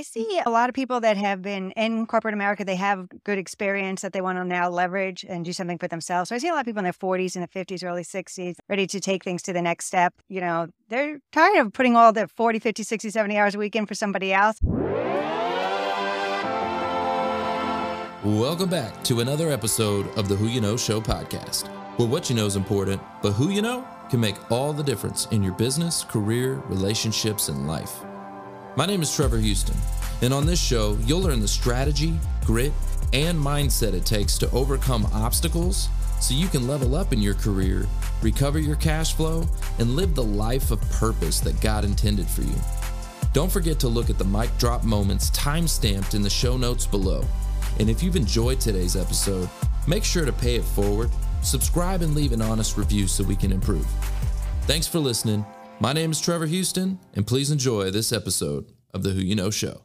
I see a lot of people that have been in corporate America, they have good experience that they want to now leverage and do something for themselves. So I see a lot of people in their 40s and their 50s, early 60s, ready to take things to the next step. You know, they're tired of putting all the 40, 50, 60, 70 hours a week in for somebody else. Welcome back to another episode of the Who You Know Show podcast, where what you know is important, but who you know can make all the difference in your business, career, relationships, and life. My name is Trevor Houston, and on this show, you'll learn the strategy, grit, and mindset it takes to overcome obstacles so you can level up in your career, recover your cash flow, and live the life of purpose that God intended for you. Don't forget to look at the mic drop moments time stamped in the show notes below. And if you've enjoyed today's episode, make sure to pay it forward, subscribe, and leave an honest review so we can improve. Thanks for listening. My name is Trevor Houston, and please enjoy this episode of the Who You Know Show.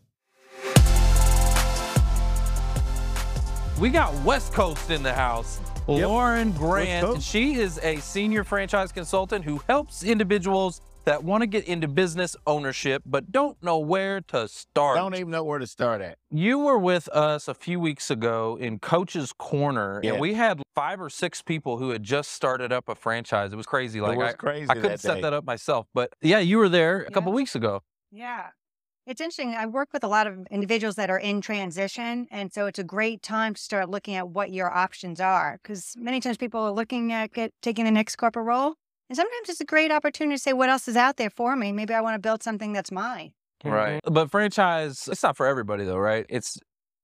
We got West Coast in the house. Yep. Lauren Grant. Coast. She is a senior franchise consultant who helps individuals that want to get into business ownership but don't know where to start. Don't even know where to start at. You were with us a few weeks ago in Coach's Corner, Yeah. and we had five or six people who had just started up a franchise. It was crazy. Like was I, crazy I couldn't that set day. that up myself, but yeah, you were there a couple weeks ago. Yeah. It's interesting. I work with a lot of individuals that are in transition. And so it's a great time to start looking at what your options are. Because many times people are looking at get, taking the next corporate role. And sometimes it's a great opportunity to say, what else is out there for me? Maybe I want to build something that's mine. Right. Mm-hmm. But franchise, it's not for everybody though, right? It's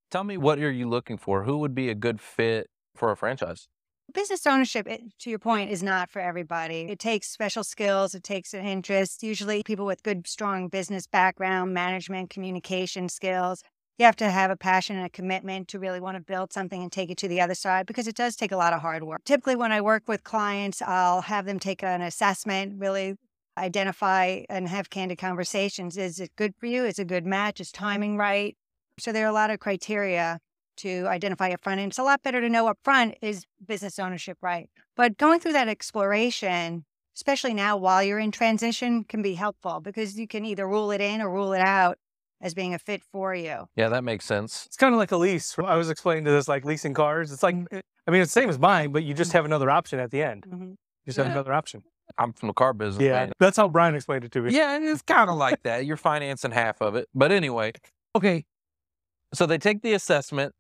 tell me what are you looking for? Who would be a good fit for a franchise? Business ownership, it, to your point, is not for everybody. It takes special skills, it takes an interest, usually people with good, strong business background, management, communication skills. You have to have a passion and a commitment to really want to build something and take it to the other side because it does take a lot of hard work. Typically, when I work with clients, I'll have them take an assessment, really identify and have candid conversations. Is it good for you? Is it a good match? Is timing right? So there are a lot of criteria to identify up front. And it's a lot better to know up front is business ownership right? But going through that exploration, especially now while you're in transition, can be helpful because you can either rule it in or rule it out as being a fit for you. Yeah, that makes sense. It's kind of like a lease. I was explaining to this like leasing cars. It's like, mm-hmm. eh, I mean, it's the same as mine, but you just mm-hmm. have another option at the end. Mhm. You just have Yeah. another option. I'm from the car business. Yeah, man. that's how Brian explained it to me. Yeah, and it's kind of like that. You're financing half of it. But anyway, okay. So they take the assessment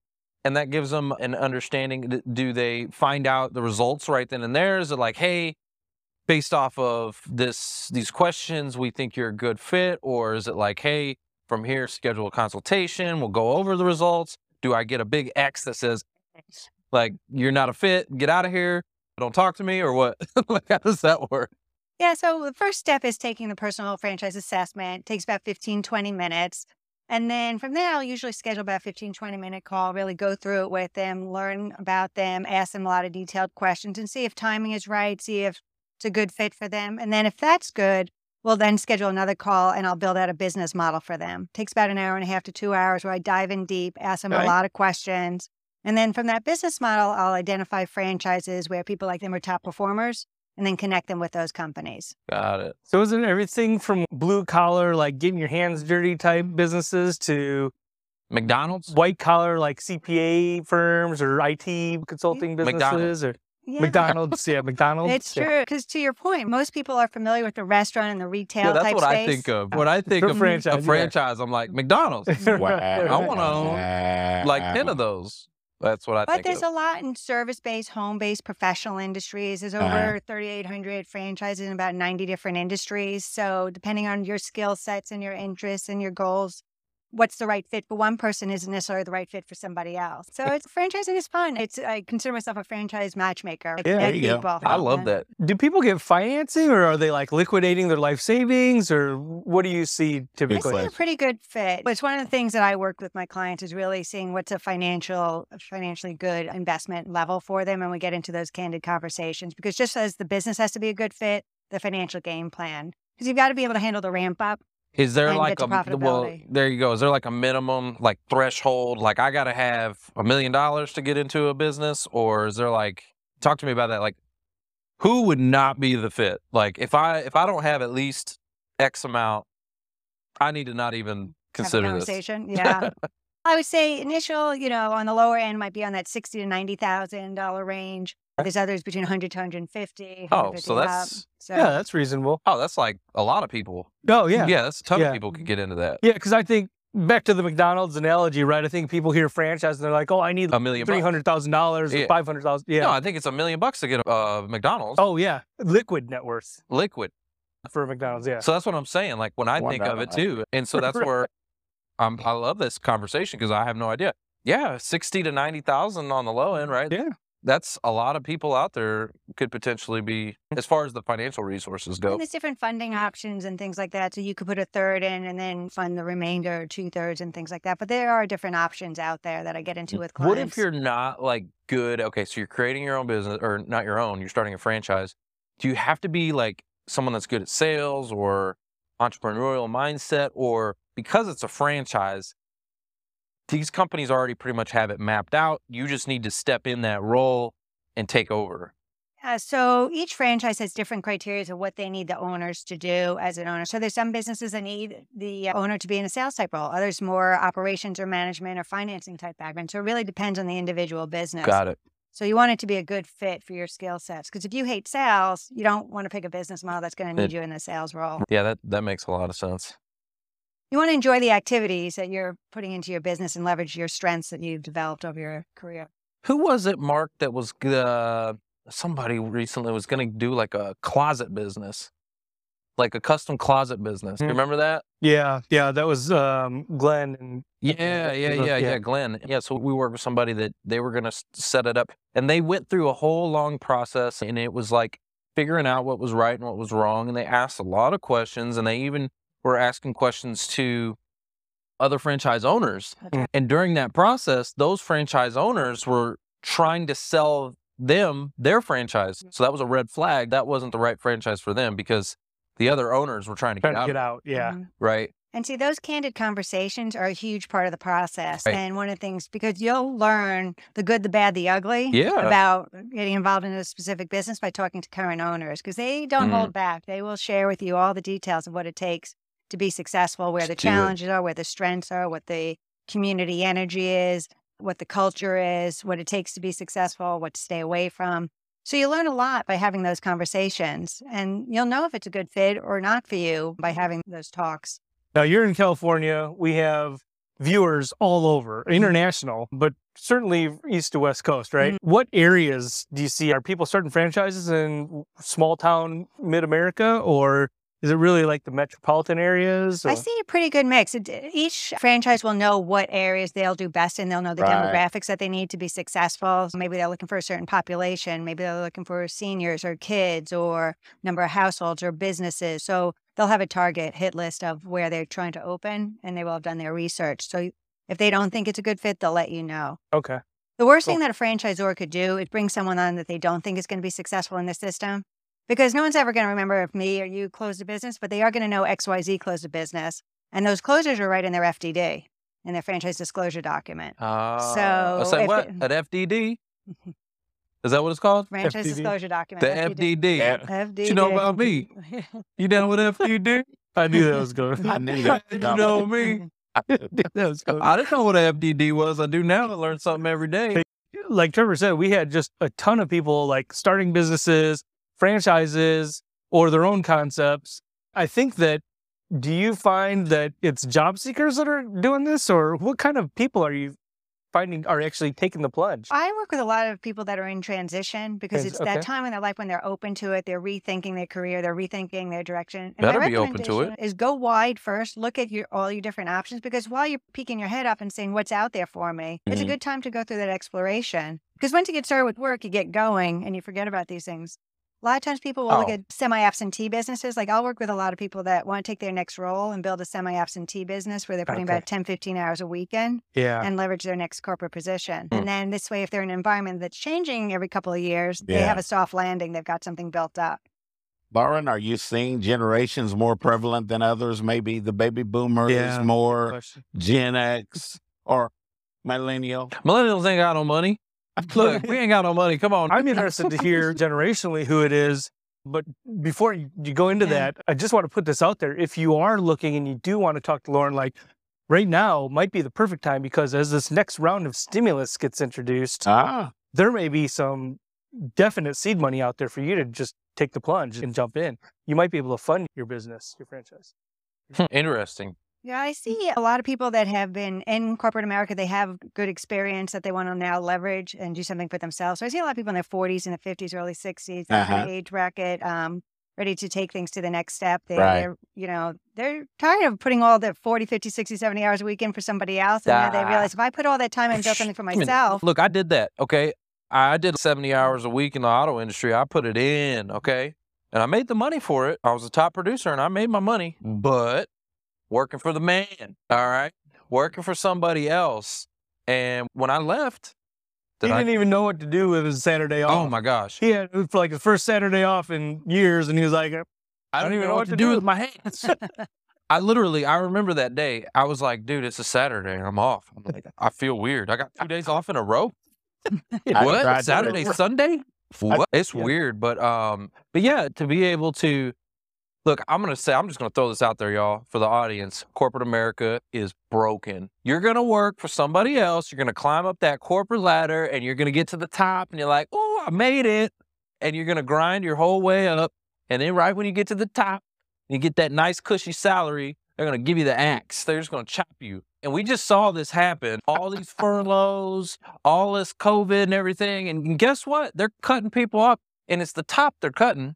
and that gives them an understanding. Do they find out the results right then and there? Is it like, hey, based off of this these questions, we think you're a good fit? Or is it like, hey, from here, schedule a consultation, we'll go over the results. Do I get a big X that says, like, you're not a fit, get out of here, don't talk to me, or what? like, how does that work? Yeah, so the first step is taking the personal franchise assessment. It takes about 15, 20 minutes. And then from there, I'll usually schedule about a 15, 20 minute call, really go through it with them, learn about them, ask them a lot of detailed questions and see if timing is right, see if it's a good fit for them. And then if that's good, we'll then schedule another call and I'll build out a business model for them. takes about an hour and a half to two hours where I dive in deep, ask them a lot of questions. And then from that business model, I'll identify franchises where people like them are top performers and then connect them with those companies. Got it. So is it everything from blue collar, like getting your hands dirty type businesses to McDonald's? white collar, like CPA firms or IT consulting businesses or Yeah. McDonald's? Yeah, McDonald's. It's yeah. true because to your point, most people are familiar with the restaurant and the retail Yeah, that's type what space. I think of. When I think For of franchise, a yeah. franchise, I'm like McDonald's. Wow. I want to own like ten of those. That's what I But think there's of. a lot in service-based, home-based, professional industries. There's over Uh-huh. 3,800 franchises in about 90 different industries. So depending on your skill sets and your interests and your goals, what's the right fit for one person isn't necessarily the right fit for somebody else. So it's franchising is fun. It's I consider myself a franchise matchmaker. I Yeah, there connect you go. I love that. Do people get financing or are they like liquidating their life savings or what do you see I typically? see a pretty good fit. But it's one of the things that I work with my clients is really seeing what's a financial, financially good investment level for them, and we get into those candid conversations because just as the business has to be a good fit, the financial game plan because you've got to be able to handle the ramp up. Is there and like a well? There you go. Is there like a minimum like threshold? Like I got to have a million dollars to get into a business, or is there like talk to me about that? Like who would not be the fit? Like if I if I don't have at least X amount, I need to not even consider this. conversation. Yeah. I would say initial, you know, on the lower end might be on that sixty to ninety thousand dollar range. There's others between 100 to 150. Oh, so 150 up. that's so Yeah, that's reasonable. oh, that's like a lot of people. Oh yeah, yeah, that's a ton Yeah. of people could get into that. yeah. Because I think back to the McDonald's analogy, right? I think people hear franchise and they're like, "Oh, I need A million three bucks. hundred thousand dollars, Yeah. or five hundred thousand. Yeah. No, I think it's a million bucks to get a uh, McDonald's oh yeah, liquid net worth liquid. for McDonald's. Yeah. So that's what I'm saying. Like when I One think of it too, and so that's where um, I love this conversation because I have no idea. Yeah, sixty to ninety thousand on the low end, right? Yeah. That's a lot of people out there could potentially be mm. as far as the financial resources go. And there's different funding options and things like that. So you could put a third in and then fund the remainder, two thirds, and things like that. But there are different options out there that I get into with clients. What if you're not like good? Okay, so you're creating your own business, or not your own. You're starting a franchise. Do you have to be like someone that's good at sales or entrepreneurial mindset, or because it's a franchise? These companies already pretty much have it mapped out. You just need to step in that role and take over. Uh, so each franchise has different criteria of what they need the owners to do as an owner. So there's some businesses that need the owner to be in a sales type role. Others more operations or management or financing type background. So it really depends on the individual business. Got it. So you want it to be a good fit for your skill sets. Because if you hate sales, you don't want to pick a business model that's going to need It- you in a sales role. Yeah, that that makes a lot of sense. You want to enjoy the activities that you're putting into your business and leverage your strengths that you've developed over your career. Who was it, Mark? That was uh, somebody recently was going to do like a closet business, like a custom closet business. You Hmm. remember that? yeah, yeah. That was um, Glenn and Yeah, yeah, yeah, yeah, yeah. Glenn. Yeah, so we worked with somebody that they were going to set it up, and they went through a whole long process, and it was like figuring out what was right and what was wrong, and they asked a lot of questions, and they even were asking questions to other franchise owners. Okay. And during that process, those franchise owners were trying to sell them their franchise. So that was a red flag. That wasn't the right franchise for them because the other owners were trying to trying get to out, get out. Yeah. Mhm. right? And see, those candid conversations are a huge part of the process. Right. And one of the things, because you'll learn the good, the bad, the ugly Yeah. about getting involved in a specific business by talking to current owners, because they don't Mhm. hold back. They will share with you all the details of what it takes to be successful, where the Let's do it. challenges are, where the strengths are, what the community energy is, what the culture is, what it takes to be successful, what to stay away from. So you learn a lot by having those conversations, and you'll know if it's a good fit or not for you by having those talks. Now you're in California. We have viewers all over, mm-hmm. international, but certainly east to west coast, right? Mm-hmm. What areas do you see? Are people starting franchises in small town mid America, or is it really like the metropolitan areas? I see a pretty good mix. Each franchise will know what areas they'll do best and They'll know the Right. demographics that they need to be successful. Maybe they're looking for a certain population. Maybe they're looking for seniors or kids or number of households or businesses. So they'll have a target hit list of where they're trying to open and they will have done their research. So if they don't think it's a good fit, they'll let you know. Okay. The worst Cool. thing that a franchisor could do is bring someone on that they don't think is going to be successful in the system. Because no one's ever going to remember if me or you closed a business, but they are going to know XYZ closed a business. And those closures are right in their FDD, in their franchise disclosure document. Uh, So say what? it- At FDD? Is that what it's called? Franchise FDD? disclosure document. The FDD. Yeah. FDD. You know about me? You down with FDD? I knew that was going. I knew that. you know me. that was going. I didn't know what a FDD was. I do now. I learn something every day. like Trevor said, we had just a ton of people like starting businesses, franchises, or their own concepts. I think that do you find that it's job seekers that are doing this, or what kind of people are you finding are actually taking the plunge? I work with a lot of people that are in transition because Trans- it's okay. that time in their life when they're open to it, they're rethinking their career, they're rethinking their direction. And Better my be open to it. Is go wide first, look at your all your different options because while you're peeking your head up and saying what's out there for me, it's a Mhm. good time to go through that exploration. Because once you get started with work, you get going and you forget about these things. A lot of times people will look Oh. at semi-absentee businesses. Like I'll work with a lot of people that want to take their next role and build a semi-absentee business where they're putting Okay. about 10, 15 hours a week in Yeah. and leverage their next corporate position. Hmm. And then this way, if they're in an environment that's changing every couple of years, they have a soft landing. They've got something built up. Lauren, are you seeing generations more prevalent than others? Maybe the baby boomer Yeah. is more Gen X or millennial. Millennials ain't got no money. Look, we ain't got no money. Come on. I'm interested to hear generationally who it is. But before you, go into that, I just want to put this out there. If you are looking and you do want to talk to Lauren, like right now might be the perfect time because as this next round of stimulus gets introduced, Ah, there may be some definite seed money out there for you to just take the plunge and jump in. You might be able to fund your business, your franchise. Interesting. Yeah, I see a lot of people that have been in corporate America. They have good experience that they want to now leverage and do something for themselves. So I see a lot of people in their 40s and the 50s, early 60s, that Uh-huh. of age bracket, um, ready to take things to the next step. They, Right. They're, you know, they're tired of putting all the 40, 50, 60, 70 hours a week in for somebody else. And now they realize if I put all that time in and build something for I mean, myself, Look, I did that. Okay. I did 70 hours a week in the auto industry. I put it in. Okay. And I made the money for it. I was a top producer and I made my money, but working for the man. All right. Working for somebody else. And when I left, He did I? didn't even know what to do with his Saturday off. Oh my gosh. He had it was for like his first Saturday off in years, and he was like, I don't even know what to do with my hands. I literally, I remember that day. I was like, dude, it's a Saturday. I'm off. I'm like, I feel weird. I got two days off in a row. What? Saturday, Sunday? What? It's Yeah. weird, but um, but yeah, to be able to look, I'm gonna say, I'm just gonna throw this out there, y'all, for the audience. Corporate America is broken. You're gonna work for somebody else. You're gonna climb up that corporate ladder, and you're gonna get to the top, and you're like, oh, I made it, and you're gonna grind your whole way up, and then right when you get to the top, you get that nice cushy salary. They're gonna give you the axe. They're just gonna chop you. And we just saw this happen. All these furloughs, all this COVID and everything. And guess what? They're cutting people up, and it's the top they're cutting.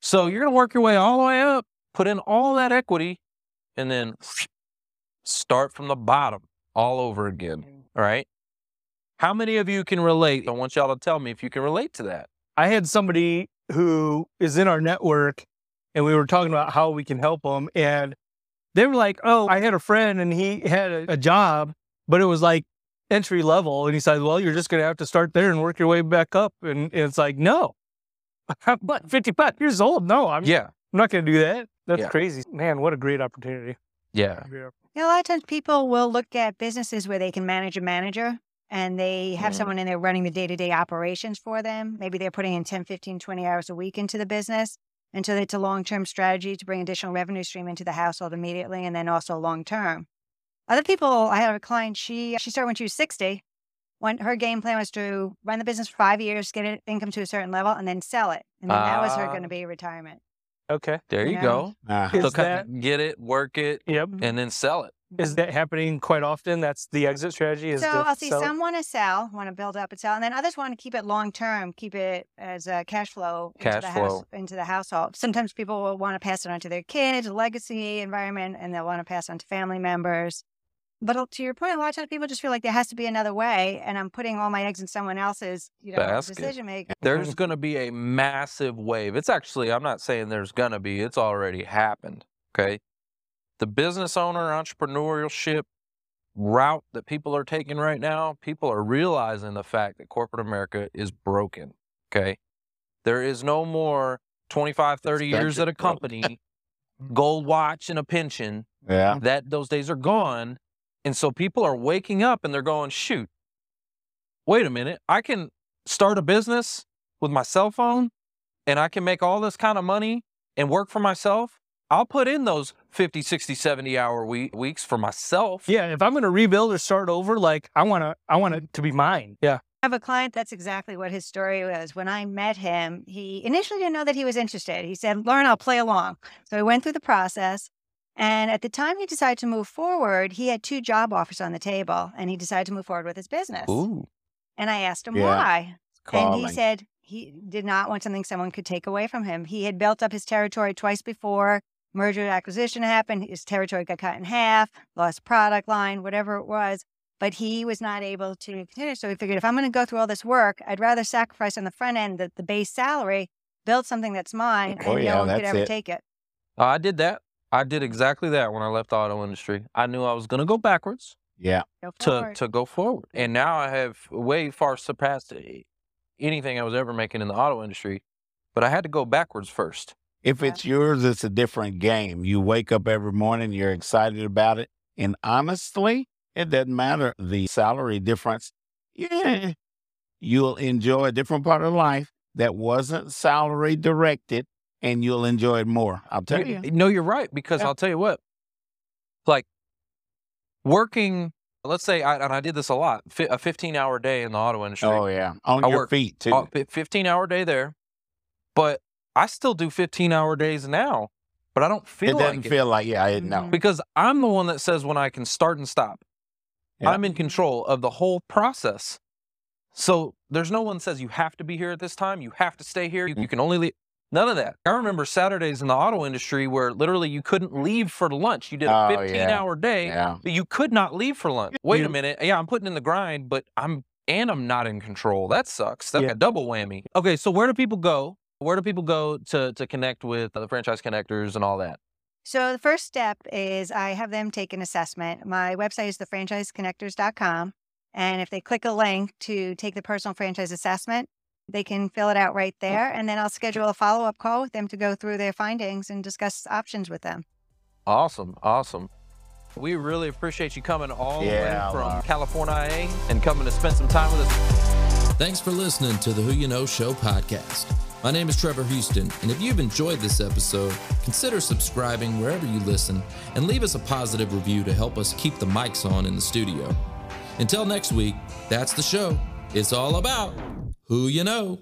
So you're gonna work your way all the way up, put in all that equity, and then start from the bottom all over again. Mm. All right. How many of you can relate? I want y'all to tell me if you can relate to that. I had somebody who is in our network and we were talking about how we can help them. And they were like, Oh, I had a friend and he had a, a job, but it was like entry level. And he said, Well, you're just going to have to start there and work your way back up. And, and it's like, No, I'm what, 55 years old? No, I'm, Yeah. I'm not going to do that. That's Yeah. crazy. Man, what a great opportunity. Yeah. Yeah. A lot of times people will look at businesses where they can manage a manager and they have Mhm. someone in there running the day-to-day operations for them. Maybe they're putting in 10, 15, 20 hours a week into the business. And so it's a long-term strategy to bring additional revenue stream into the household immediately and then also long-term. Other people, I have a client, she she started when she was 60. When her game plan was to run the business for five years, get it income to a certain level, and then sell it. And then that was her Ah. going to be retirement. Okay. There you Yeah. go. ah. Is So kind that, of get it, work it, yep. and then sell it. Is that happening quite often? That's the exit strategy? Is So to I'll see sell it? some want to sell, want to build up and sell, and then others want to keep it long term, keep it as a cash flow into Cash the house, flow. into the household. Sometimes people will want to pass it on to their kids, legacy environment, and they'll want to pass on to family members. But to your point, a lot of times people just feel like there has to be another way, and I'm putting all my eggs in someone else's, you know, Basket. decision making. There's going to be a massive wave. It's actually, I'm not saying there's going to be, it's already happened. Okay. The business owner entrepreneurship route that people are taking right now, people are realizing the fact that corporate America is broken. Okay. There is no more 25, 30 years at a company, gold watch and a pension. Yeah. That those days are gone. And so people are waking up and they're going, shoot, wait a minute. I can start a business with my cell phone and I can make all this kind of money and work for myself. I'll put in those 50, 60, 70 hour week, weeks for myself. Yeah, if I'm going to rebuild or start over, like I want to, I want it to be mine. Yeah. I have a client that's exactly what his story was. When I met him, he initially didn't know that he was interested. He said, Lauren, I'll play along. So he went through the process. And at the time he decided to move forward, he had two job offers on the table and he decided to move forward with his business. Ooh, And I asked him Yeah. why. And he said he did not want something someone could take away from him. He had built up his territory twice before. Merger and acquisition happened. His territory got cut in half, lost product line, whatever it was. But he was not able to continue. So he figured if I'm going to go through all this work, I'd rather sacrifice on the front end the, the base salary, build something that's mine, Oh, and yeah, no one could ever it. take it. Uh, I did that. I did exactly that when I left the auto industry. I knew I was going to go backwards Yeah. Go to, to go forward. And now I have way far surpassed eh, anything I was ever making in the auto industry. But I had to go backwards first. If Yeah. it's yours, it's a different game. You wake up every morning, you're excited about it. And honestly, it doesn't matter the salary difference. Yeah. You'll enjoy a different part of life that wasn't salary directed and you'll enjoy it more. I'll tell you. You- No, you're right. Because Yeah. I'll tell you what, like working. Let's say, I, and I did this a lot, fi- a 15 hour day in the auto industry. Oh yeah, on I your work feet too. Uh, 15 hour day there, but I still do 15 hour days now, but I don't feel. Like It doesn't like it feel like yeah, I didn't know. Mhm. because I'm the one that says when I can start and stop. Yeah. I'm in control of the whole process. So there's no one says you have to be here at this time. You have to stay here. You, you can only leave. None of that. I remember Saturdays in the auto industry where literally you couldn't leave for lunch. You did a Oh, 15 yeah. hour day, Yeah. but you could not leave for lunch. Wait a minute. Yeah, I'm putting in the grind, but I'm and I'm not in control. That sucks. That's Yeah. a double whammy. Okay, so where do people go? Where do people go to to connect with uh, the franchise connectors and all that? So the first step is I have them take an assessment. My website is thefranchiseconnectors.com. And if they click a link to take the personal franchise assessment, they can fill it out right there. And then I'll schedule a follow up call with them to go through their findings and discuss options with them. Awesome, awesome. We really appreciate you coming all the Yeah, way from wow. California and coming to spend some time with us. Thanks for listening to the Who You Know Show podcast. My name is Trevor Houston, and if you've enjoyed this episode, consider subscribing wherever you listen and leave us a positive review to help us keep the mics on in the studio. Until next week, that's the show. It's all about who you know.